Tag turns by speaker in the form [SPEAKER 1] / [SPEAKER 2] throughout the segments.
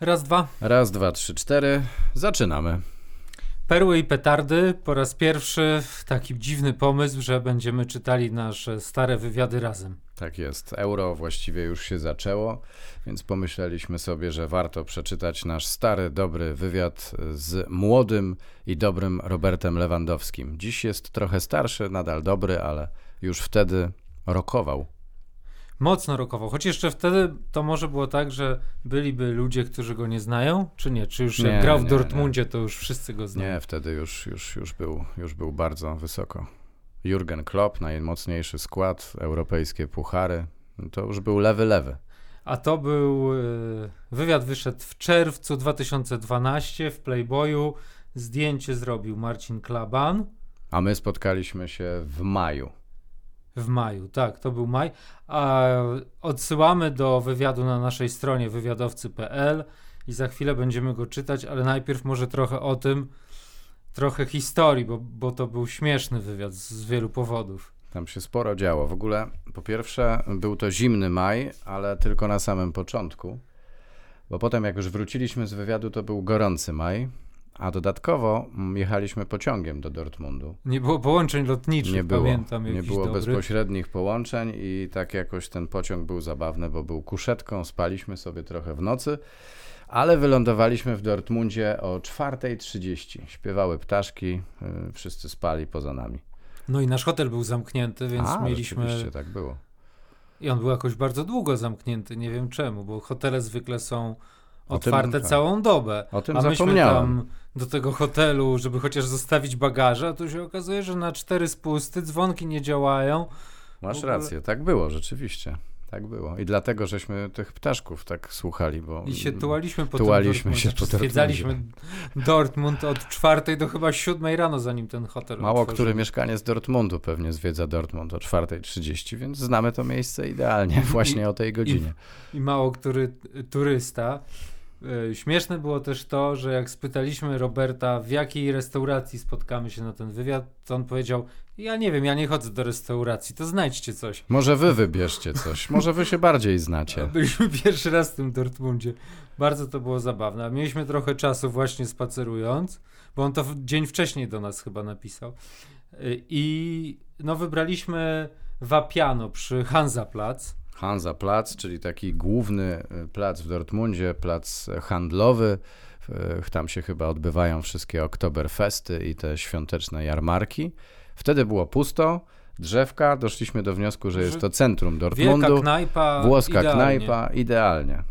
[SPEAKER 1] Raz, dwa.
[SPEAKER 2] Raz, dwa, trzy, cztery. Zaczynamy.
[SPEAKER 1] Perły i petardy. Po raz pierwszy taki dziwny pomysł, że będziemy czytali nasze stare wywiady razem.
[SPEAKER 2] Tak jest. Euro właściwie już się zaczęło, więc pomyśleliśmy sobie, że warto przeczytać nasz stary, dobry wywiad z młodym i dobrym Robertem Lewandowskim. Dziś jest trochę starszy, nadal dobry, ale już wtedy rokował.
[SPEAKER 1] Mocno rokował. Choć jeszcze wtedy to może było tak, że byliby ludzie, którzy go nie znają, czy nie? Czy już
[SPEAKER 2] Nie,
[SPEAKER 1] jak grał w
[SPEAKER 2] nie,
[SPEAKER 1] Dortmundzie, to już wszyscy go znają?
[SPEAKER 2] Nie, wtedy już, już, już, był, już był bardzo wysoko. Jurgen Klopp, najmocniejszy skład, europejskie puchary. To już był lewy, lewy.
[SPEAKER 1] A to był. y, Wywiad wyszedł w czerwcu 2012 w Playboyu. Zdjęcie zrobił Marcin Klaban
[SPEAKER 2] A my spotkaliśmy się w maju.
[SPEAKER 1] W maju. Tak, to był maj. A odsyłamy do wywiadu na naszej stronie wywiadowcy.pl i za chwilę będziemy go czytać, ale najpierw może trochę o tym, trochę historii, bo, bo to był śmieszny wywiad z, z wielu powodów.
[SPEAKER 2] Tam się sporo działo. W ogóle, po pierwsze, był to zimny maj, ale tylko na samym początku, bo potem, jak już wróciliśmy z wywiadu, to był gorący maj, a dodatkowo mm, jechaliśmy pociągiem do Dortmundu.
[SPEAKER 1] Nie było połączeń lotniczych,
[SPEAKER 2] Nie było,
[SPEAKER 1] pamiętam.
[SPEAKER 2] nie było
[SPEAKER 1] dobry.
[SPEAKER 2] bezpośrednich połączeń i tak jakoś ten pociąg był zabawny, bo był kuszetką, spaliśmy sobie trochę w nocy, ale wylądowaliśmy w Dortmundzie o 4.30. Śpiewały ptaszki, yy, wszyscy spali poza nami.
[SPEAKER 1] No i nasz hotel był zamknięty, więc
[SPEAKER 2] a,
[SPEAKER 1] mieliśmy.
[SPEAKER 2] rzeczywiście tak było.
[SPEAKER 1] I on był jakoś bardzo długo zamknięty, nie wiem czemu, bo hotele zwykle są
[SPEAKER 2] O tym-
[SPEAKER 1] otwarte
[SPEAKER 2] tak.
[SPEAKER 1] całą dobę.
[SPEAKER 2] O tym
[SPEAKER 1] a myśmy
[SPEAKER 2] zapomniałem.
[SPEAKER 1] tam do tego hotelu, żeby chociaż zostawić bagaże, a tu się okazuje, że na cztery spusty dzwonki nie działają.
[SPEAKER 2] Masz
[SPEAKER 1] ogóle-
[SPEAKER 2] rację, tak było rzeczywiście. Tak było. I dlatego żeśmy tych ptaszków tak słuchali, bo
[SPEAKER 1] I się tułaliśmy po
[SPEAKER 2] Tułaliśmy
[SPEAKER 1] tym
[SPEAKER 2] się
[SPEAKER 1] Dortmundzie.
[SPEAKER 2] po
[SPEAKER 1] Zwiedzaliśmy Dortmund od czwartej do chyba siódmej rano, zanim ten hotel
[SPEAKER 2] mało
[SPEAKER 1] otworzył.
[SPEAKER 2] który mieszkaniec Dortmundu pewnie zwiedza Dortmund o 4.30, więc znamy to miejsce idealnie właśnie o tej godzinie.
[SPEAKER 1] i mało który turysta. Y, Śmieszne było też to, że jak spytaliśmy Roberta, w jakiej restauracji spotkamy się na ten wywiad, to on powiedział: Ja nie wiem, ja nie chodzę do restauracji, to znajdźcie coś.
[SPEAKER 2] Może wy wybierzcie coś, może wy się bardziej znacie.
[SPEAKER 1] Byliśmy pierwszy raz w tym Dortmundzie. Bardzo to było zabawne. Mieliśmy trochę czasu właśnie spacerując, bo on to dzień wcześniej do nas chyba napisał. Y, I no wybraliśmy Wapiano przy Hansaplatz.
[SPEAKER 2] Hansa Platz, czyli taki główny y, plac w Dortmundzie, plac handlowy. Y, Tam się chyba odbywają wszystkie Oktoberfesty i te świąteczne jarmarki. Wtedy było pusto, drzewka, doszliśmy do wniosku, że jest to centrum
[SPEAKER 1] Wielka
[SPEAKER 2] Dortmundu.
[SPEAKER 1] knajpa.
[SPEAKER 2] Włoska
[SPEAKER 1] idealnie.
[SPEAKER 2] knajpa, idealnie.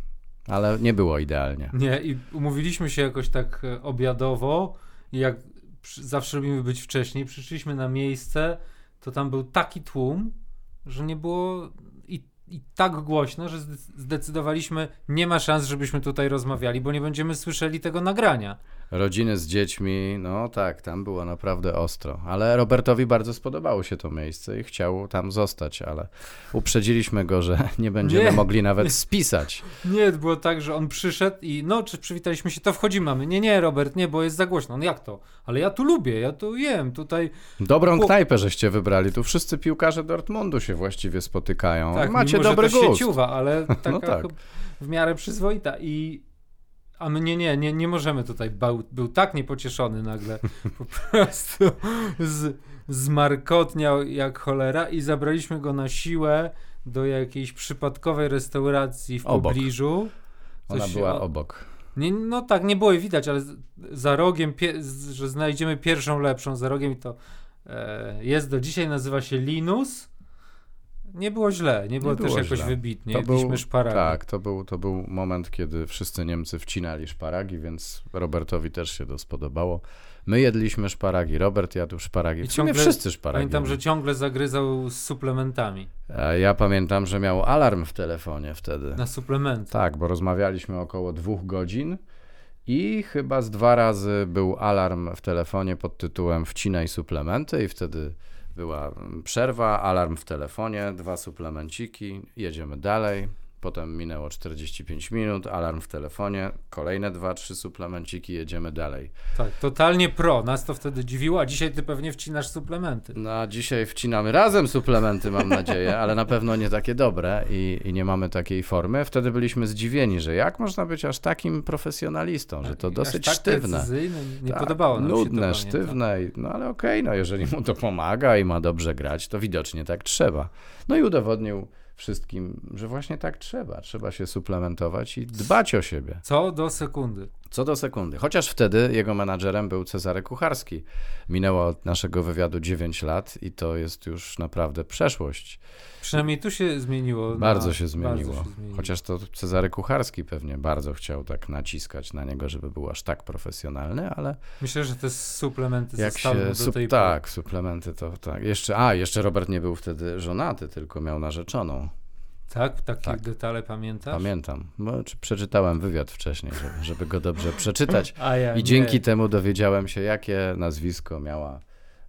[SPEAKER 2] Ale nie było idealnie.
[SPEAKER 1] Nie, i umówiliśmy się jakoś tak e, obiadowo i jak zawsze lubimy być wcześniej, przyszliśmy na miejsce, to tam był taki tłum, że nie było i, i tak głośno, że zde- zdecydowaliśmy, nie ma szans, żebyśmy tutaj rozmawiali, bo nie będziemy słyszeli tego nagrania.
[SPEAKER 2] Rodziny z dziećmi, no tak, tam było naprawdę ostro. Ale Robertowi bardzo spodobało się to miejsce i chciał tam zostać, ale uprzedziliśmy go, że nie będziemy
[SPEAKER 1] Nie.
[SPEAKER 2] mogli nawet spisać.
[SPEAKER 1] Nie, było tak, że on przyszedł i no, czy przywitaliśmy się, to wchodzimy, mamy. Nie, nie, Robert, nie, bo jest za głośno. No jak to? Ale ja tu lubię, ja tu jem, tutaj
[SPEAKER 2] Dobrą
[SPEAKER 1] Chłop-
[SPEAKER 2] knajpę żeście wybrali, tu wszyscy piłkarze Dortmundu się właściwie spotykają.
[SPEAKER 1] Tak,
[SPEAKER 2] Macie
[SPEAKER 1] mimo,
[SPEAKER 2] dobry
[SPEAKER 1] że to
[SPEAKER 2] gust.
[SPEAKER 1] sieciowa, ale taka
[SPEAKER 2] No tak.
[SPEAKER 1] w miarę przyzwoita i a my nie, nie, nie, nie możemy tutaj, był, był tak niepocieszony nagle, po prostu z, zmarkotniał jak cholera i zabraliśmy go na siłę do jakiejś przypadkowej restauracji w
[SPEAKER 2] Obok.
[SPEAKER 1] pobliżu. Coś
[SPEAKER 2] Ona była
[SPEAKER 1] o-
[SPEAKER 2] obok.
[SPEAKER 1] Nie, no tak, nie było jej widać, ale za rogiem, pie, że znajdziemy pierwszą lepszą za rogiem i to e, jest do dzisiaj, nazywa się Linus. Nie było źle, nie było też
[SPEAKER 2] było
[SPEAKER 1] jakoś
[SPEAKER 2] źle.
[SPEAKER 1] wybitnie.
[SPEAKER 2] To
[SPEAKER 1] Jedliśmy
[SPEAKER 2] był,
[SPEAKER 1] szparagi.
[SPEAKER 2] tak, to był, to był moment, kiedy wszyscy Niemcy wcinali szparagi, więc Robertowi też się to spodobało. My jedliśmy szparagi, Robert jadł szparagi.
[SPEAKER 1] I ciągle-
[SPEAKER 2] wszyscy szparagi.
[SPEAKER 1] Pamiętam, że ciągle zagryzał z suplementami.
[SPEAKER 2] A Ja pamiętam, że miał alarm w telefonie wtedy.
[SPEAKER 1] Na suplementy.
[SPEAKER 2] Tak, bo rozmawialiśmy około dwóch godzin i chyba z dwa razy był alarm w telefonie pod tytułem wcinaj suplementy i wtedy była przerwa, alarm w telefonie, dwa suplemenciki, jedziemy dalej. Potem minęło 45 minut, alarm w telefonie, kolejne 2-3 suplemenciki, jedziemy dalej.
[SPEAKER 1] Tak, totalnie pro. Nas to wtedy dziwiło, a dzisiaj ty pewnie wcinasz suplementy.
[SPEAKER 2] No a dzisiaj wcinamy razem suplementy, mam nadzieję, ale na pewno nie takie dobre i, i nie mamy takiej formy. Wtedy byliśmy zdziwieni, że jak można być aż takim profesjonalistą, że to dosyć
[SPEAKER 1] tak
[SPEAKER 2] sztywne.
[SPEAKER 1] Nie
[SPEAKER 2] Tak,
[SPEAKER 1] podobało nam się to,
[SPEAKER 2] Nudne, sztywne, i- no ale okej, no jeżeli mu to pomaga i ma dobrze grać, to widocznie tak trzeba. No i udowodnił wszystkim, że właśnie tak trzeba. Trzeba się suplementować i dbać o siebie.
[SPEAKER 1] Co do sekundy.
[SPEAKER 2] Co do sekundy. Chociaż wtedy jego menadżerem był Cezary Kucharski. Minęło od naszego wywiadu 9 lat i to jest już naprawdę przeszłość.
[SPEAKER 1] Przynajmniej tu się zmieniło.
[SPEAKER 2] Bardzo się zmieniło.
[SPEAKER 1] Bardzo się zmieniło.
[SPEAKER 2] Chociaż to Cezary Kucharski pewnie bardzo chciał tak naciskać na niego, żeby był aż tak profesjonalny, ale
[SPEAKER 1] Myślę, że te suplementy
[SPEAKER 2] jak się.
[SPEAKER 1] do
[SPEAKER 2] Sup,
[SPEAKER 1] tej
[SPEAKER 2] tak, suplementy to tak. Jeszcze, a, jeszcze Robert nie był wtedy żonaty, tylko miał narzeczoną.
[SPEAKER 1] Tak? Takie
[SPEAKER 2] Tak.
[SPEAKER 1] detale pamiętasz?
[SPEAKER 2] Pamiętam. Czy przeczytałem wywiad wcześniej, żeby, żeby go dobrze przeczytać.
[SPEAKER 1] Ja
[SPEAKER 2] I
[SPEAKER 1] nie.
[SPEAKER 2] dzięki temu dowiedziałem się, jakie nazwisko miała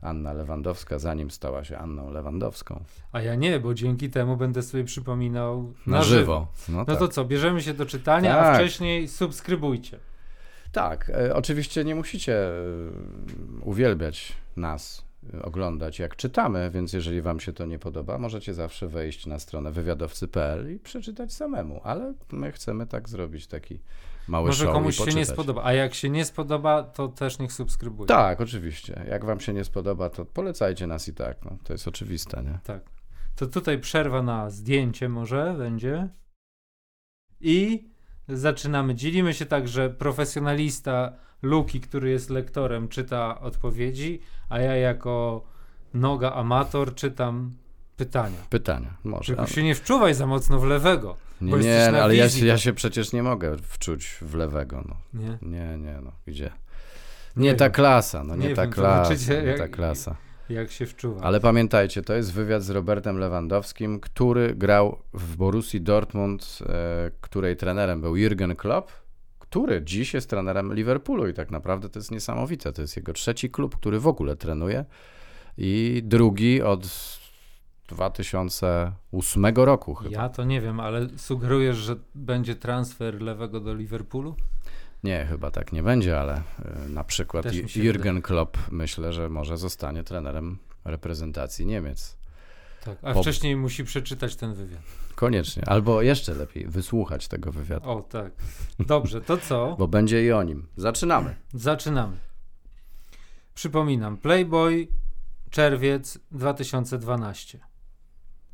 [SPEAKER 2] Anna Lewandowska, zanim stała się Anną Lewandowską.
[SPEAKER 1] A ja nie, bo dzięki temu będę sobie przypominał
[SPEAKER 2] Na, żywo. No,
[SPEAKER 1] No
[SPEAKER 2] tak.
[SPEAKER 1] to co, bierzemy się do czytania, a
[SPEAKER 2] Tak.
[SPEAKER 1] wcześniej subskrybujcie.
[SPEAKER 2] Tak, e, oczywiście nie musicie e, uwielbiać nas, e, oglądać jak czytamy, więc jeżeli wam się to nie podoba, możecie zawsze wejść na stronę wywiadowcy.pl i przeczytać samemu, ale my chcemy tak zrobić taki mały
[SPEAKER 1] Może
[SPEAKER 2] show
[SPEAKER 1] komuś się nie spodoba, a jak się nie spodoba, to też niech subskrybuje.
[SPEAKER 2] Tak, oczywiście. Jak wam się nie spodoba, to polecajcie nas i tak. No, to jest oczywiste, nie?
[SPEAKER 1] Tak. To tutaj przerwa na zdjęcie może będzie. I zaczynamy. Dzielimy się tak, że profesjonalista Luki, który jest lektorem, czyta odpowiedzi, a ja jako noga amator czytam pytania.
[SPEAKER 2] Pytania, może.
[SPEAKER 1] Tylko się nie wczuwaj za mocno w lewego.
[SPEAKER 2] Nie,
[SPEAKER 1] bo
[SPEAKER 2] nie no, ale ja
[SPEAKER 1] wizji,
[SPEAKER 2] się, ja
[SPEAKER 1] to-
[SPEAKER 2] się przecież nie mogę wczuć w lewego. No.
[SPEAKER 1] Nie?
[SPEAKER 2] Nie, nie, no gdzie?
[SPEAKER 1] Nie
[SPEAKER 2] Nie ta
[SPEAKER 1] wiem.
[SPEAKER 2] klasa, no nie,
[SPEAKER 1] Nie
[SPEAKER 2] ta
[SPEAKER 1] wiem,
[SPEAKER 2] klasa, nie
[SPEAKER 1] jak-
[SPEAKER 2] ta klasa.
[SPEAKER 1] Jak się wczuwa.
[SPEAKER 2] Ale pamiętajcie, to jest wywiad z Robertem Lewandowskim, który grał w Borussii Dortmund, e, której trenerem był Jürgen Klopp, który dziś jest trenerem Liverpoolu i tak naprawdę to jest niesamowite. To jest jego trzeci klub, który w ogóle trenuje i drugi od 2008 roku chyba.
[SPEAKER 1] Ja to nie wiem, ale sugerujesz, że będzie transfer lewego do Liverpoolu?
[SPEAKER 2] Nie, chyba tak nie będzie, ale y, na przykład Jürgen Klopp myślę, że może zostanie trenerem reprezentacji Niemiec.
[SPEAKER 1] Tak. A wcześniej musi przeczytać ten wywiad.
[SPEAKER 2] Koniecznie, albo jeszcze lepiej, wysłuchać tego wywiadu,
[SPEAKER 1] O, tak. Dobrze, to co?
[SPEAKER 2] bo będzie i o nim. Zaczynamy.
[SPEAKER 1] Zaczynamy. Przypominam, Playboy, czerwiec 2012.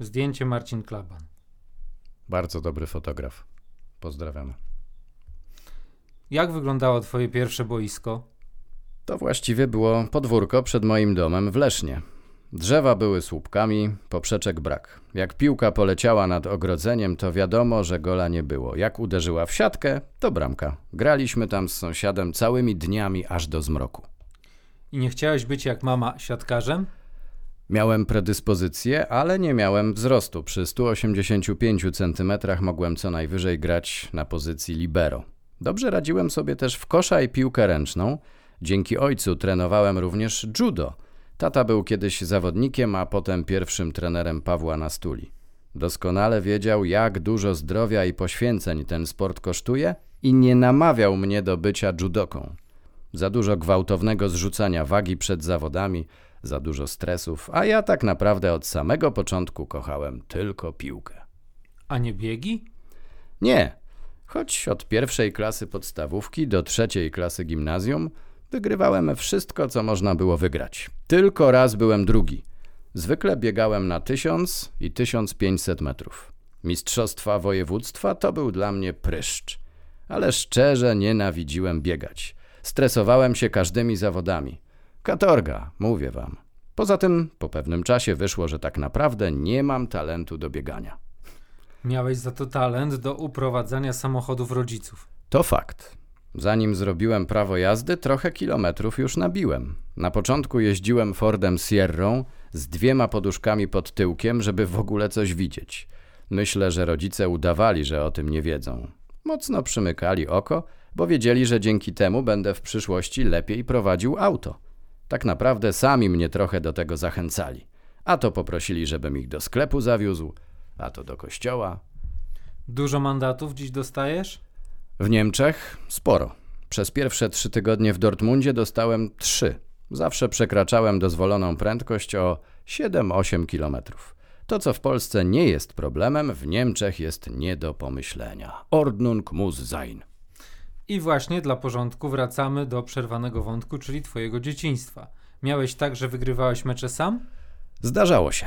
[SPEAKER 1] Zdjęcie Marcin Klaban.
[SPEAKER 2] Bardzo dobry fotograf. Pozdrawiamy.
[SPEAKER 1] Jak wyglądało twoje pierwsze boisko?
[SPEAKER 2] To właściwie było podwórko przed moim domem w Lesznie. Drzewa były słupkami, poprzeczek brak. Jak piłka poleciała nad ogrodzeniem, to wiadomo, że gola nie było. Jak uderzyła w siatkę, to bramka. Graliśmy tam z sąsiadem całymi dniami aż do zmroku.
[SPEAKER 1] I nie chciałeś być jak mama siatkarzem?
[SPEAKER 2] Miałem predyspozycję, ale nie miałem wzrostu. Przy 185 cm mogłem co najwyżej grać na pozycji libero. Dobrze radziłem sobie też w kosza i piłkę ręczną. Dzięki ojcu trenowałem również judo. Tata był kiedyś zawodnikiem, a potem pierwszym trenerem Pawła Nastuli. Doskonale wiedział, jak dużo zdrowia i poświęceń ten sport kosztuje i nie namawiał mnie do bycia judoką. Za dużo gwałtownego zrzucania wagi przed zawodami, za dużo stresów, a ja tak naprawdę od samego początku kochałem tylko piłkę.
[SPEAKER 1] A nie biegi?
[SPEAKER 2] Nie, choć od pierwszej klasy podstawówki do trzeciej klasy gimnazjum wygrywałem wszystko, co można było wygrać. Tylko raz byłem drugi. Zwykle biegałem na 1000 i 1500 metrów. Mistrzostwa województwa to był dla mnie pryszcz. Ale szczerze nienawidziłem biegać. Stresowałem się każdymi zawodami. Katorga, mówię wam. Poza tym, po pewnym czasie wyszło, że tak naprawdę nie mam talentu do biegania.
[SPEAKER 1] Miałeś za to talent do uprowadzania samochodów rodziców.
[SPEAKER 2] To fakt. Zanim zrobiłem prawo jazdy, trochę kilometrów już nabiłem. Na początku jeździłem Fordem Sierrą z dwiema poduszkami pod tyłkiem, żeby w ogóle coś widzieć. Myślę, że rodzice udawali, że o tym nie wiedzą. Mocno przymykali oko, bo wiedzieli, że dzięki temu będę w przyszłości lepiej prowadził auto. Tak naprawdę sami mnie trochę do tego zachęcali. A to poprosili, żebym ich do sklepu zawiózł, a to do kościoła.
[SPEAKER 1] Dużo mandatów dziś dostajesz?
[SPEAKER 2] W Niemczech sporo. Przez pierwsze trzy tygodnie w Dortmundzie dostałem trzy. Zawsze przekraczałem dozwoloną prędkość o 7-8 km. To, co w Polsce nie jest problemem, w Niemczech jest nie do pomyślenia. Ordnung muss sein.
[SPEAKER 1] I właśnie dla porządku wracamy do przerwanego wątku, czyli twojego dzieciństwa. Miałeś tak, że wygrywałeś mecze sam?
[SPEAKER 2] Zdarzało się.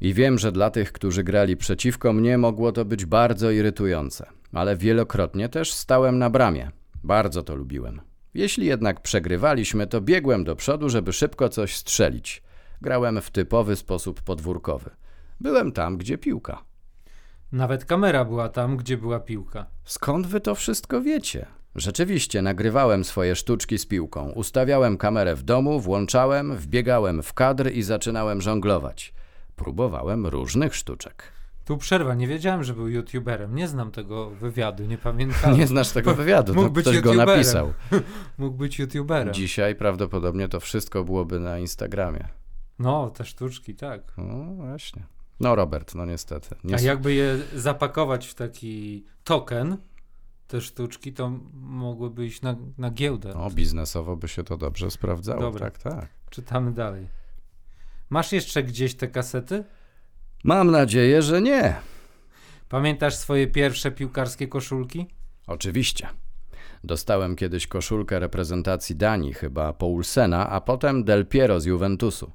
[SPEAKER 2] I wiem, że dla tych, którzy grali przeciwko mnie, mogło to być bardzo irytujące, ale wielokrotnie też stałem na bramie. Bardzo to lubiłem. Jeśli jednak przegrywaliśmy, to biegłem do przodu, żeby szybko coś strzelić. Grałem w typowy sposób podwórkowy. Byłem tam, gdzie piłka.
[SPEAKER 1] Nawet kamera była tam, gdzie była piłka.
[SPEAKER 2] Skąd wy to wszystko wiecie? Rzeczywiście nagrywałem swoje sztuczki z piłką. Ustawiałem kamerę w domu, włączałem, wbiegałem w kadr i zaczynałem żonglować. Próbowałem różnych sztuczek.
[SPEAKER 1] Tu przerwa, nie wiedziałem, że był youtuberem. Nie znam tego wywiadu, nie pamiętam.
[SPEAKER 2] Nie znasz tego wywiadu,
[SPEAKER 1] Mógł
[SPEAKER 2] to
[SPEAKER 1] być
[SPEAKER 2] ktoś go
[SPEAKER 1] youtuberem.
[SPEAKER 2] napisał.
[SPEAKER 1] Mógł być youtuberem.
[SPEAKER 2] Dzisiaj prawdopodobnie to wszystko byłoby na Instagramie.
[SPEAKER 1] No, te sztuczki, tak.
[SPEAKER 2] No właśnie. No Robert, no niestety. Nie
[SPEAKER 1] A jakby je zapakować w taki token, te sztuczki, to mogłyby iść na, na giełdę.
[SPEAKER 2] No, biznesowo by się to dobrze sprawdzało.
[SPEAKER 1] Dobra.
[SPEAKER 2] Tak, tak.
[SPEAKER 1] Czytamy dalej. Masz jeszcze gdzieś te kasety?
[SPEAKER 2] Mam nadzieję, że nie.
[SPEAKER 1] Pamiętasz swoje pierwsze piłkarskie koszulki?
[SPEAKER 2] Oczywiście. Dostałem kiedyś koszulkę reprezentacji Danii, chyba Poulsena, a potem Del Piero z Juventusu.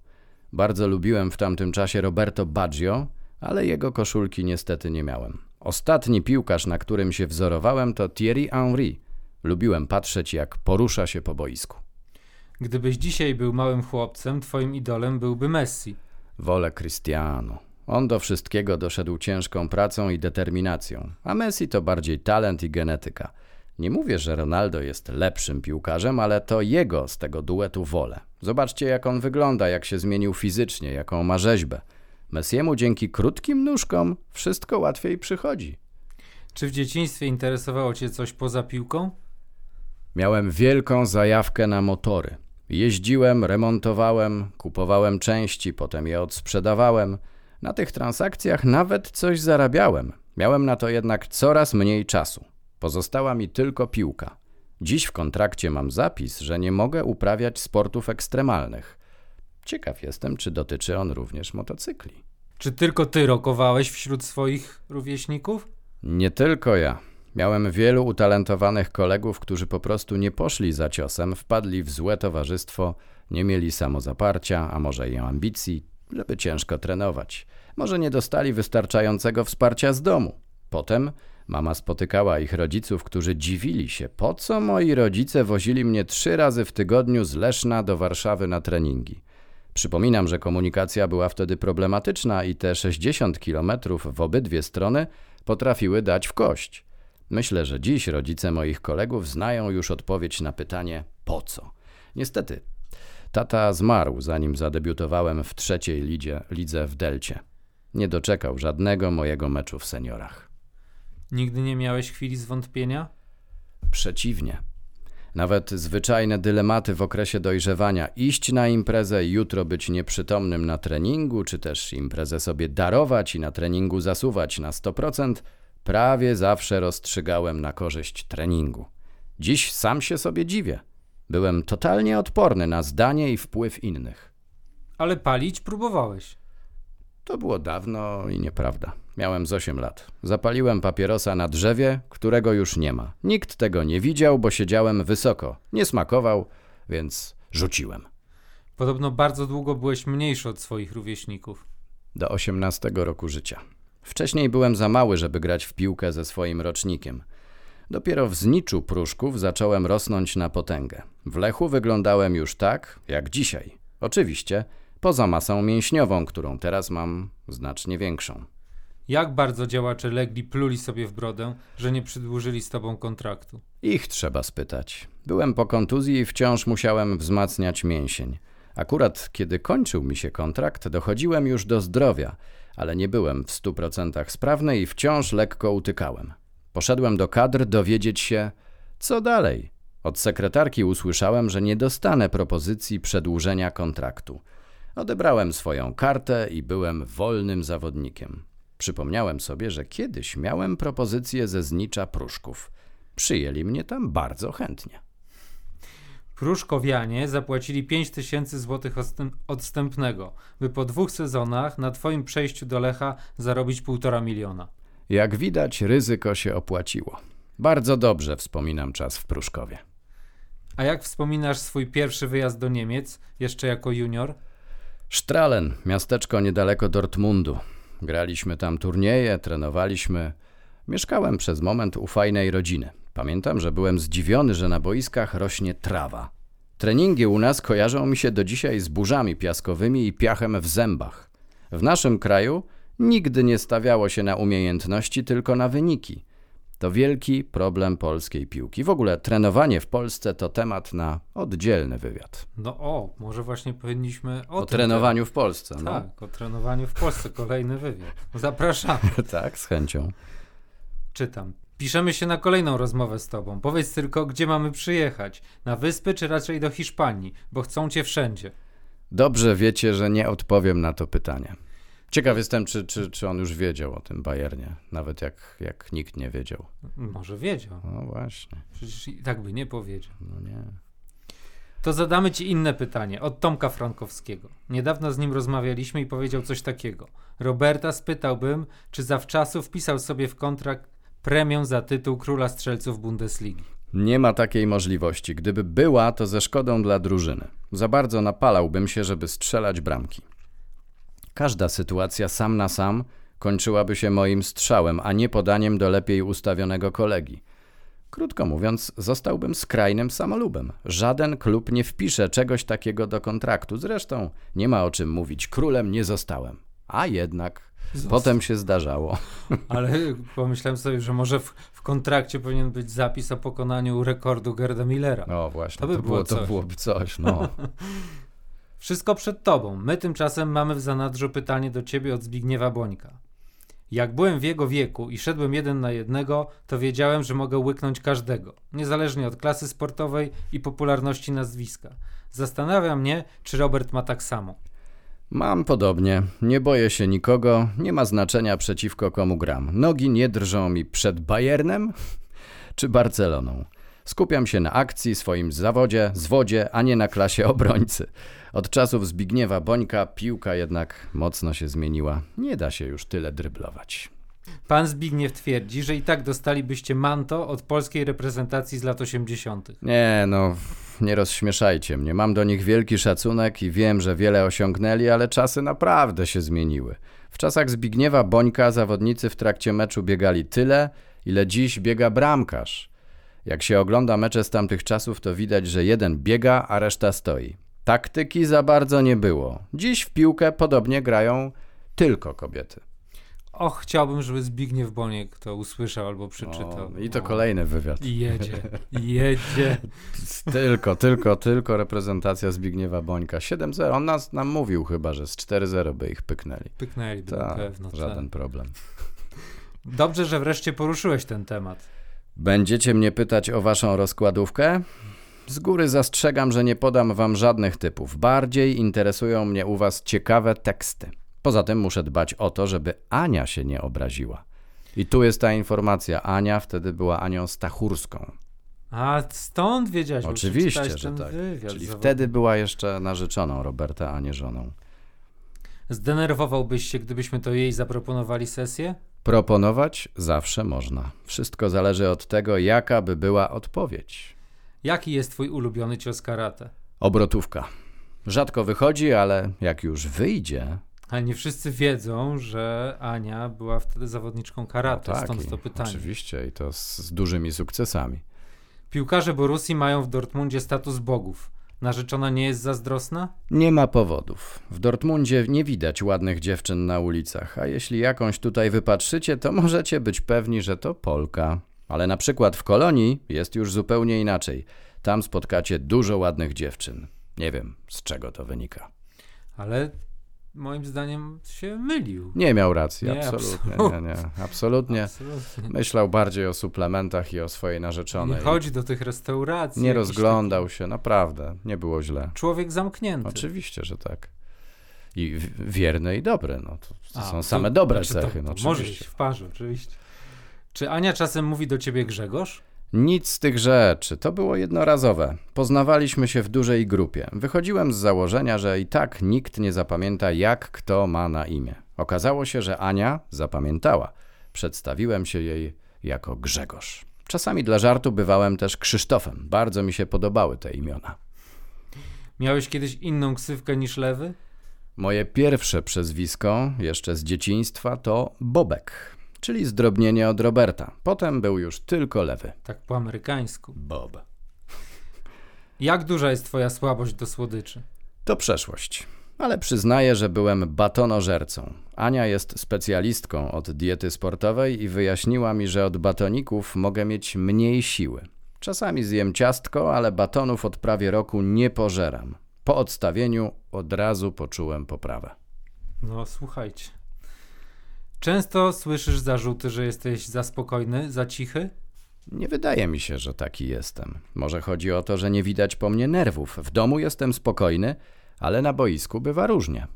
[SPEAKER 2] Bardzo lubiłem w tamtym czasie Roberto Baggio, ale jego koszulki niestety nie miałem. Ostatni piłkarz, na którym się wzorowałem, to Thierry Henry. Lubiłem patrzeć, jak porusza się po boisku.
[SPEAKER 1] Gdybyś dzisiaj był małym chłopcem, twoim idolem byłby Messi.
[SPEAKER 2] Wolę Cristiano. On do wszystkiego doszedł ciężką pracą i determinacją, a Messi to bardziej talent i genetyka. Nie mówię, że Ronaldo jest lepszym piłkarzem, ale to jego z tego duetu wolę. Zobaczcie, jak on wygląda, jak się zmienił fizycznie, jaką ma rzeźbę. Messiemu dzięki krótkim nóżkom wszystko łatwiej przychodzi.
[SPEAKER 1] Czy w dzieciństwie interesowało cię coś poza piłką?
[SPEAKER 2] Miałem wielką zajawkę na motory. Jeździłem, remontowałem, kupowałem części, potem je odsprzedawałem. Na tych transakcjach nawet coś zarabiałem. Miałem na to jednak coraz mniej czasu. Pozostała mi tylko piłka. Dziś w kontrakcie mam zapis, że nie mogę uprawiać sportów ekstremalnych. Ciekaw jestem, czy dotyczy on również motocykli.
[SPEAKER 1] Czy tylko ty rokowałeś wśród swoich rówieśników?
[SPEAKER 2] Nie tylko ja. Miałem wielu utalentowanych kolegów, którzy po prostu nie poszli za ciosem, wpadli w złe towarzystwo, nie mieli samozaparcia, a może i ambicji, żeby ciężko trenować. Może nie dostali wystarczającego wsparcia z domu. Potem mama spotykała ich rodziców, którzy dziwili się, po co moi rodzice wozili mnie trzy razy w tygodniu z Leszna do Warszawy na treningi. Przypominam, że komunikacja była wtedy problematyczna i te 60 kilometrów w obydwie strony potrafiły dać w kość. Myślę, że dziś rodzice moich kolegów znają już odpowiedź na pytanie po co. Niestety, tata zmarł zanim zadebiutowałem w trzeciej lidzie, lidze w Delcie. Nie doczekał żadnego mojego meczu w seniorach.
[SPEAKER 1] Nigdy nie miałeś chwili zwątpienia?
[SPEAKER 2] Przeciwnie. Nawet zwyczajne dylematy w okresie dojrzewania, iść na imprezę jutro być nieprzytomnym na treningu, czy też imprezę sobie darować i na treningu zasuwać na 100%, prawie zawsze rozstrzygałem na korzyść treningu. Dziś sam się sobie dziwię. Byłem totalnie odporny na zdanie i wpływ innych.
[SPEAKER 1] Ale palić próbowałeś.
[SPEAKER 2] To było dawno i nieprawda. Miałem z 8 lat. Zapaliłem papierosa na drzewie, którego już nie ma. Nikt tego nie widział, bo siedziałem wysoko. Nie smakował, więc rzuciłem.
[SPEAKER 1] Podobno bardzo długo byłeś mniejszy od swoich rówieśników.
[SPEAKER 2] Do 18 roku życia. Wcześniej byłem za mały, żeby grać w piłkę ze swoim rocznikiem. Dopiero w zniczu pruszków zacząłem rosnąć na potęgę. W Lechu wyglądałem już tak, jak dzisiaj. Oczywiście, poza masą mięśniową, którą teraz mam znacznie większą.
[SPEAKER 1] Jak bardzo działacze Legli pluli sobie w brodę, że nie przedłużyli z tobą kontraktu?
[SPEAKER 2] Ich trzeba spytać. Byłem po kontuzji i wciąż musiałem wzmacniać mięsień. Akurat kiedy kończył mi się kontrakt, dochodziłem już do zdrowia, ale nie byłem w stu procentach sprawny i wciąż lekko utykałem. Poszedłem do kadr dowiedzieć się, co dalej. Od sekretarki usłyszałem, że nie dostanę propozycji przedłużenia kontraktu. Odebrałem swoją kartę i byłem wolnym zawodnikiem. Przypomniałem sobie, że kiedyś miałem propozycję ze Znicza Pruszków. Przyjęli mnie tam bardzo chętnie.
[SPEAKER 1] Pruszkowianie zapłacili 5000 zł odstępnego, by po dwóch sezonach na twoim przejściu do Lecha zarobić półtora miliona.
[SPEAKER 2] Jak widać, ryzyko się opłaciło. Bardzo dobrze wspominam czas w Pruszkowie.
[SPEAKER 1] A jak wspominasz swój pierwszy wyjazd do Niemiec, jeszcze jako junior?
[SPEAKER 2] Strahlen, miasteczko niedaleko Dortmundu. Graliśmy tam turnieje, trenowaliśmy. Mieszkałem przez moment u fajnej rodziny. Pamiętam, że byłem zdziwiony, że na boiskach rośnie trawa. Treningi u nas kojarzą mi się do dzisiaj z burzami piaskowymi i piachem w zębach. W naszym kraju nigdy nie stawiało się na umiejętności, tylko na wyniki. To wielki problem polskiej piłki. W ogóle trenowanie w Polsce to temat na oddzielny wywiad.
[SPEAKER 1] No o, może właśnie powinniśmy o,
[SPEAKER 2] o trenowaniu w Polsce.
[SPEAKER 1] No. Tak, o trenowaniu w Polsce, kolejny wywiad. Zapraszamy.
[SPEAKER 2] tak, z chęcią.
[SPEAKER 1] Czytam. Piszemy się na kolejną rozmowę z tobą. Powiedz tylko, gdzie mamy przyjechać? Na wyspy czy raczej do Hiszpanii? Bo chcą cię wszędzie.
[SPEAKER 2] Dobrze wiecie, że nie odpowiem na to pytanie. Ciekaw jestem, czy, czy, czy on już wiedział o tym Bayernie, nawet jak, jak nikt nie wiedział.
[SPEAKER 1] Może wiedział.
[SPEAKER 2] No właśnie.
[SPEAKER 1] Przecież i tak by nie powiedział.
[SPEAKER 2] No nie.
[SPEAKER 1] To zadamy ci inne pytanie od Tomka Frankowskiego. Niedawno z nim rozmawialiśmy i powiedział coś takiego. Roberta spytałbym, czy zawczasu wpisał sobie w kontrakt premię za tytuł króla strzelców Bundesligi.
[SPEAKER 2] Nie ma takiej możliwości. Gdyby była, to ze szkodą dla drużyny. Za bardzo napalałbym się, żeby strzelać bramki. Każda sytuacja sam na sam kończyłaby się moim strzałem, a nie podaniem do lepiej ustawionego kolegi. Krótko mówiąc, zostałbym skrajnym samolubem. Żaden klub nie wpisze czegoś takiego do kontraktu. Zresztą nie ma o czym mówić. Królem nie zostałem. A jednak Został. potem się zdarzało.
[SPEAKER 1] Ale pomyślałem sobie, że może w, w, kontrakcie powinien być zapis o pokonaniu rekordu Gerda Millera.
[SPEAKER 2] No właśnie, to, by to, było, to byłoby coś. No.
[SPEAKER 1] Wszystko przed tobą. My tymczasem mamy w zanadrzu pytanie do ciebie od Zbigniewa Bońka. Jak byłem w jego wieku i szedłem jeden na jednego, to wiedziałem, że mogę łyknąć każdego, niezależnie od klasy sportowej i popularności nazwiska. Zastanawia mnie, czy Robert ma tak samo.
[SPEAKER 2] Mam podobnie. Nie boję się nikogo, nie ma znaczenia przeciwko komu gram. Nogi nie drżą mi przed Bayernem czy Barceloną. Skupiam się na akcji, swoim zawodzie, zwodzie, a nie na klasie obrońcy. Od czasów Zbigniewa Bońka piłka jednak mocno się zmieniła. Nie da się już tyle dryblować.
[SPEAKER 1] Pan Zbigniew twierdzi, że i tak dostalibyście manto od polskiej reprezentacji z lat 80.
[SPEAKER 2] Nie, no, nie rozśmieszajcie mnie. Mam do nich wielki szacunek i wiem, że wiele osiągnęli, ale czasy naprawdę się zmieniły. W czasach Zbigniewa Bońka zawodnicy w trakcie meczu biegali tyle, ile dziś biega bramkarz. Jak się ogląda mecze z tamtych czasów, to widać, że jeden biega, a reszta stoi. Taktyki za bardzo nie było. Dziś w piłkę podobnie grają tylko kobiety.
[SPEAKER 1] Och, chciałbym, żeby Zbigniew Boniek to usłyszał albo przeczytał.
[SPEAKER 2] O, I to o. kolejny wywiad.
[SPEAKER 1] I jedzie, jedzie.
[SPEAKER 2] tylko, tylko, tylko reprezentacja Zbigniewa Bońka. 7-0. On nas, nam mówił chyba, że z 4-0 by ich pyknęli.
[SPEAKER 1] Pyknęli, to na pewno.
[SPEAKER 2] Żaden tak. problem.
[SPEAKER 1] Dobrze, że wreszcie poruszyłeś ten temat.
[SPEAKER 2] Będziecie mnie pytać o waszą rozkładówkę? Z góry zastrzegam, że nie podam wam żadnych typów. Bardziej interesują mnie u was ciekawe teksty. Poza tym muszę dbać o to, żeby Ania się nie obraziła. I tu jest ta informacja. Ania wtedy była Anią Stachurską.
[SPEAKER 1] A stąd wiedziałeś,
[SPEAKER 2] Oczywiście, że tak. Czyli wtedy była jeszcze narzeczoną Roberta, a nie żoną.
[SPEAKER 1] Zdenerwowałbyś się, gdybyśmy to jej zaproponowali sesję?
[SPEAKER 2] Proponować zawsze można. Wszystko zależy od tego, jaka by była odpowiedź.
[SPEAKER 1] Jaki jest twój ulubiony cios karate?
[SPEAKER 2] Obrotówka. Rzadko wychodzi, ale jak już wyjdzie.
[SPEAKER 1] Ale nie wszyscy wiedzą, że Ania była wtedy zawodniczką karate, no tak, stąd to pytanie.
[SPEAKER 2] Oczywiście i to z, z dużymi sukcesami.
[SPEAKER 1] Piłkarze Borussii mają w Dortmundzie status bogów. Narzeczona nie jest zazdrosna?
[SPEAKER 2] Nie ma powodów. W Dortmundzie nie widać ładnych dziewczyn na ulicach, a jeśli jakąś tutaj wypatrzycie, to możecie być pewni, że to Polka. Ale na przykład w Kolonii jest już zupełnie inaczej. Tam spotkacie dużo ładnych dziewczyn. Nie wiem, z czego to wynika.
[SPEAKER 1] Ale moim zdaniem się mylił.
[SPEAKER 2] Nie miał racji, nie, absolutnie. Nie, nie, absolutnie. absolutnie. Myślał bardziej o suplementach i o swojej narzeczonej.
[SPEAKER 1] Nie chodzi do tych restauracji.
[SPEAKER 2] Nie rozglądał się, naprawdę. Nie było źle.
[SPEAKER 1] Człowiek zamknięty.
[SPEAKER 2] Oczywiście, że tak. I wierny i dobry. No, to, to
[SPEAKER 1] A,
[SPEAKER 2] są
[SPEAKER 1] to-
[SPEAKER 2] same dobre
[SPEAKER 1] znaczy,
[SPEAKER 2] cechy.
[SPEAKER 1] To,
[SPEAKER 2] no,
[SPEAKER 1] może być w parze, oczywiście. Czy Ania czasem mówi do ciebie Grzegorz?
[SPEAKER 2] Nic z tych rzeczy, to było jednorazowe. Poznawaliśmy się w dużej grupie. Wychodziłem z założenia, że i tak nikt nie zapamięta, jak kto ma na imię. Okazało się, że Ania zapamiętała. Przedstawiłem się jej jako Grzegorz. Czasami dla żartu bywałem też Krzysztofem. Bardzo mi się podobały te imiona.
[SPEAKER 1] Miałeś kiedyś inną ksywkę niż lewy?
[SPEAKER 2] Moje pierwsze przezwisko, jeszcze z dzieciństwa, to Bobek, czyli zdrobnienie od Roberta. Potem był już tylko lewy.
[SPEAKER 1] Tak po amerykańsku.
[SPEAKER 2] Bob.
[SPEAKER 1] Jak duża jest twoja słabość do słodyczy?
[SPEAKER 2] To przeszłość. Ale przyznaję, że byłem batonożercą. Ania jest specjalistką od diety sportowej i wyjaśniła mi, że od batoników mogę mieć mniej siły. Czasami zjem ciastko, ale batonów od prawie roku nie pożeram. Po odstawieniu od razu poczułem poprawę.
[SPEAKER 1] No, słuchajcie. Często słyszysz zarzuty, że jesteś za spokojny, za cichy?
[SPEAKER 2] Nie wydaje mi się, że taki jestem. Może chodzi o to, że nie widać po mnie nerwów. W domu jestem spokojny, ale na boisku bywa różnie.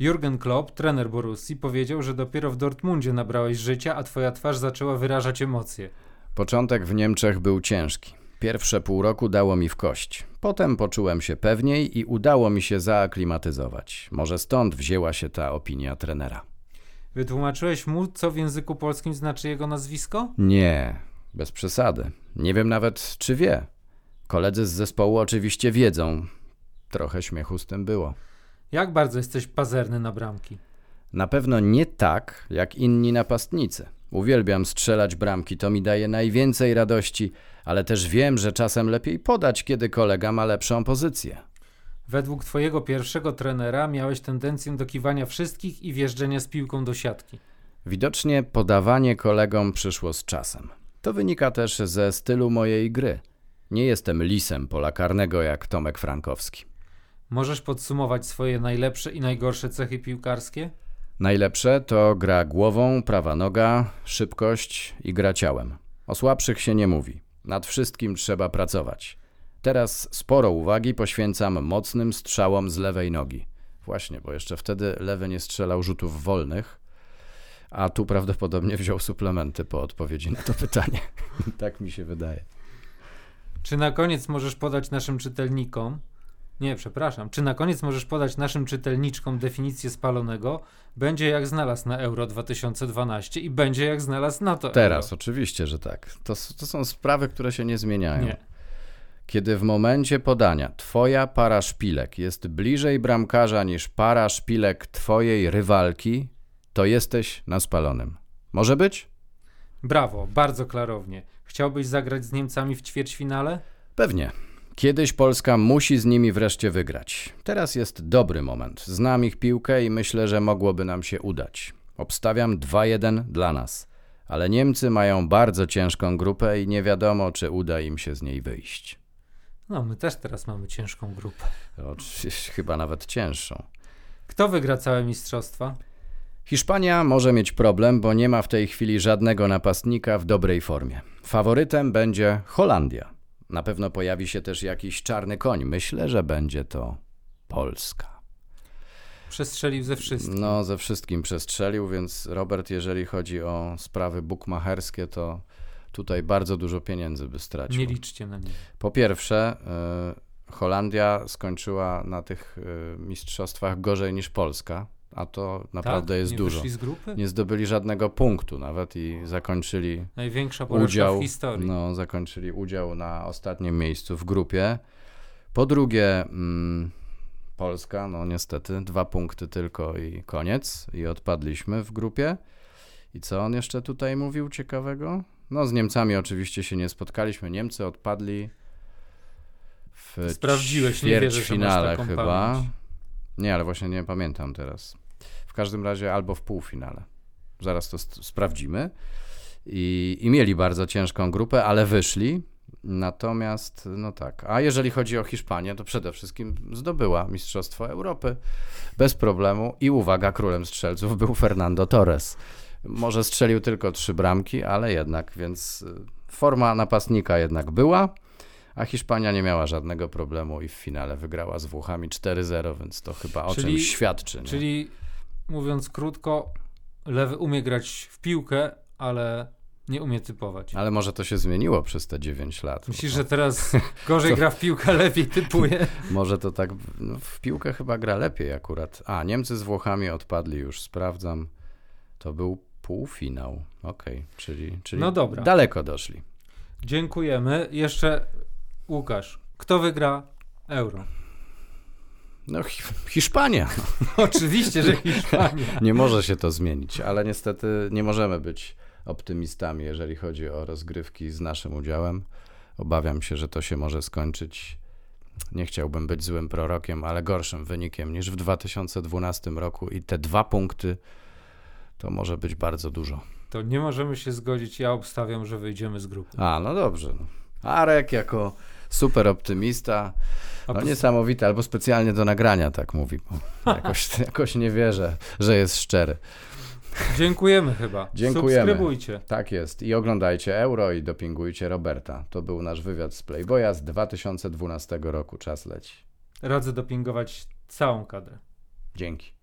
[SPEAKER 1] Jurgen Klopp, trener Borussii, powiedział, że dopiero w Dortmundzie nabrałeś życia, a twoja twarz zaczęła wyrażać emocje.
[SPEAKER 2] Początek w Niemczech był ciężki. Pierwsze pół roku dało mi w kość. Potem poczułem się pewniej i udało mi się zaaklimatyzować. Może stąd wzięła się ta opinia trenera.
[SPEAKER 1] Wytłumaczyłeś mu, co w języku polskim znaczy jego nazwisko?
[SPEAKER 2] Nie, bez przesady. Nie wiem nawet, czy wie. Koledzy z zespołu oczywiście wiedzą. Trochę śmiechu z tym było.
[SPEAKER 1] Jak bardzo jesteś pazerny na bramki?
[SPEAKER 2] Na pewno nie tak, jak inni napastnicy. Uwielbiam strzelać bramki, to mi daje najwięcej radości, ale też wiem, że czasem lepiej podać, kiedy kolega ma lepszą pozycję.
[SPEAKER 1] Według twojego pierwszego trenera miałeś tendencję do kiwania wszystkich i wjeżdżenia z piłką do siatki.
[SPEAKER 2] Widocznie podawanie kolegom przyszło z czasem. To wynika też ze stylu mojej gry. Nie jestem lisem pola karnego jak Tomek Frankowski.
[SPEAKER 1] Możesz podsumować swoje najlepsze i najgorsze cechy piłkarskie?
[SPEAKER 2] Najlepsze to gra głową, prawa noga, szybkość i gra ciałem. O słabszych się nie mówi. Nad wszystkim trzeba pracować. Teraz sporo uwagi poświęcam mocnym strzałom z lewej nogi. Właśnie, bo jeszcze wtedy lewy nie strzelał rzutów wolnych, a tu prawdopodobnie wziął suplementy po odpowiedzi na to pytanie. tak mi się wydaje.
[SPEAKER 1] Czy na koniec możesz podać naszym czytelnikom, nie, przepraszam, czy na koniec możesz podać naszym czytelniczkom definicję spalonego? Będzie jak znalazł na Euro 2012 i będzie jak znalazł na to
[SPEAKER 2] Teraz,
[SPEAKER 1] Euro.
[SPEAKER 2] oczywiście, że tak. To, to są sprawy, które się nie zmieniają.
[SPEAKER 1] Nie.
[SPEAKER 2] Kiedy w momencie podania twoja para szpilek jest bliżej bramkarza niż para szpilek twojej rywalki, to jesteś na spalonym. Może być?
[SPEAKER 1] Brawo, bardzo klarownie. Chciałbyś zagrać z Niemcami w ćwierćfinale?
[SPEAKER 2] Pewnie. Kiedyś Polska musi z nimi wreszcie wygrać. Teraz jest dobry moment. Znam ich piłkę i myślę, że mogłoby nam się udać. Obstawiam 2-1 dla nas. Ale Niemcy mają bardzo ciężką grupę i nie wiadomo, czy uda im się z niej wyjść.
[SPEAKER 1] No, my też teraz mamy ciężką grupę.
[SPEAKER 2] Oczywiście, chyba nawet cięższą.
[SPEAKER 1] Kto wygra całe mistrzostwa?
[SPEAKER 2] Hiszpania może mieć problem, bo nie ma w tej chwili żadnego napastnika w dobrej formie. Faworytem będzie Holandia. Na pewno pojawi się też jakiś czarny koń. Myślę, że będzie to Polska.
[SPEAKER 1] Przestrzelił ze wszystkim.
[SPEAKER 2] No, ze wszystkim przestrzelił, więc Robert, jeżeli chodzi o sprawy bukmacherskie, to tutaj bardzo dużo pieniędzy by stracił.
[SPEAKER 1] Nie liczcie na nie.
[SPEAKER 2] Po pierwsze, y, Holandia skończyła na tych y, mistrzostwach gorzej niż Polska, a to naprawdę
[SPEAKER 1] tak?
[SPEAKER 2] jest
[SPEAKER 1] nie
[SPEAKER 2] dużo. Nie zdobyli żadnego punktu nawet i zakończyli
[SPEAKER 1] Największa
[SPEAKER 2] udział,
[SPEAKER 1] w historii.
[SPEAKER 2] no, zakończyli udział na ostatnim miejscu w grupie. Po drugie, mm, Polska, no niestety, dwa punkty tylko i koniec i odpadliśmy w grupie. I co on jeszcze tutaj mówił ciekawego? No z Niemcami oczywiście się nie spotkaliśmy. Niemcy odpadli w
[SPEAKER 1] Sprawdziłeś, nie wierzę, taką
[SPEAKER 2] chyba.
[SPEAKER 1] pamięć.
[SPEAKER 2] Nie, ale właśnie nie pamiętam teraz. W każdym razie albo w półfinale. Zaraz to sprawdzimy. I, I mieli bardzo ciężką grupę, ale wyszli. Natomiast, no tak. A jeżeli chodzi o Hiszpanię, to przede wszystkim zdobyła Mistrzostwo Europy bez problemu. I uwaga, królem strzelców był Fernando Torres. Może strzelił tylko trzy bramki, ale jednak, więc y, forma napastnika jednak była. A Hiszpania nie miała żadnego problemu i w finale wygrała z Włochami 4-0, więc to chyba o
[SPEAKER 1] Czyli-
[SPEAKER 2] czymś świadczy. Nie?
[SPEAKER 1] Czyli mówiąc krótko, lewy umie grać w piłkę, ale nie umie typować.
[SPEAKER 2] Ale może to się zmieniło przez te 9 lat.
[SPEAKER 1] Myślisz,
[SPEAKER 2] bo
[SPEAKER 1] że teraz gorzej
[SPEAKER 2] to-
[SPEAKER 1] gra w piłkę, lepiej typuje?
[SPEAKER 2] Może to tak, no, w piłkę chyba gra lepiej akurat. A, Niemcy z Włochami odpadli już, sprawdzam. To był półfinał. Okej, czyli, czyli
[SPEAKER 1] No dobra.
[SPEAKER 2] daleko doszli.
[SPEAKER 1] Dziękujemy. Jeszcze Łukasz, kto wygra euro?
[SPEAKER 2] No Hi- Hiszpania.
[SPEAKER 1] Oczywiście, że Hiszpania.
[SPEAKER 2] Nie może się to zmienić, ale niestety nie możemy być optymistami, jeżeli chodzi o rozgrywki z naszym udziałem. Obawiam się, że to się może skończyć. Nie chciałbym być złym prorokiem, ale gorszym wynikiem niż w 2012 roku i te dwa punkty to może być bardzo dużo.
[SPEAKER 1] To nie możemy się zgodzić. Ja obstawiam, że wyjdziemy z grupy.
[SPEAKER 2] A, no dobrze. Arek jako super optymista, no niesamowite, albo specjalnie do nagrania tak mówi. Bo jakoś, jakoś nie wierzę, że jest szczery.
[SPEAKER 1] Dziękujemy chyba.
[SPEAKER 2] Dziękujemy.
[SPEAKER 1] Subskrybujcie.
[SPEAKER 2] Tak jest. I oglądajcie Euro i dopingujcie Roberta. To był nasz wywiad z Playboya z 2012 roku. Czas leci.
[SPEAKER 1] Radzę dopingować całą kadrę.
[SPEAKER 2] Dzięki.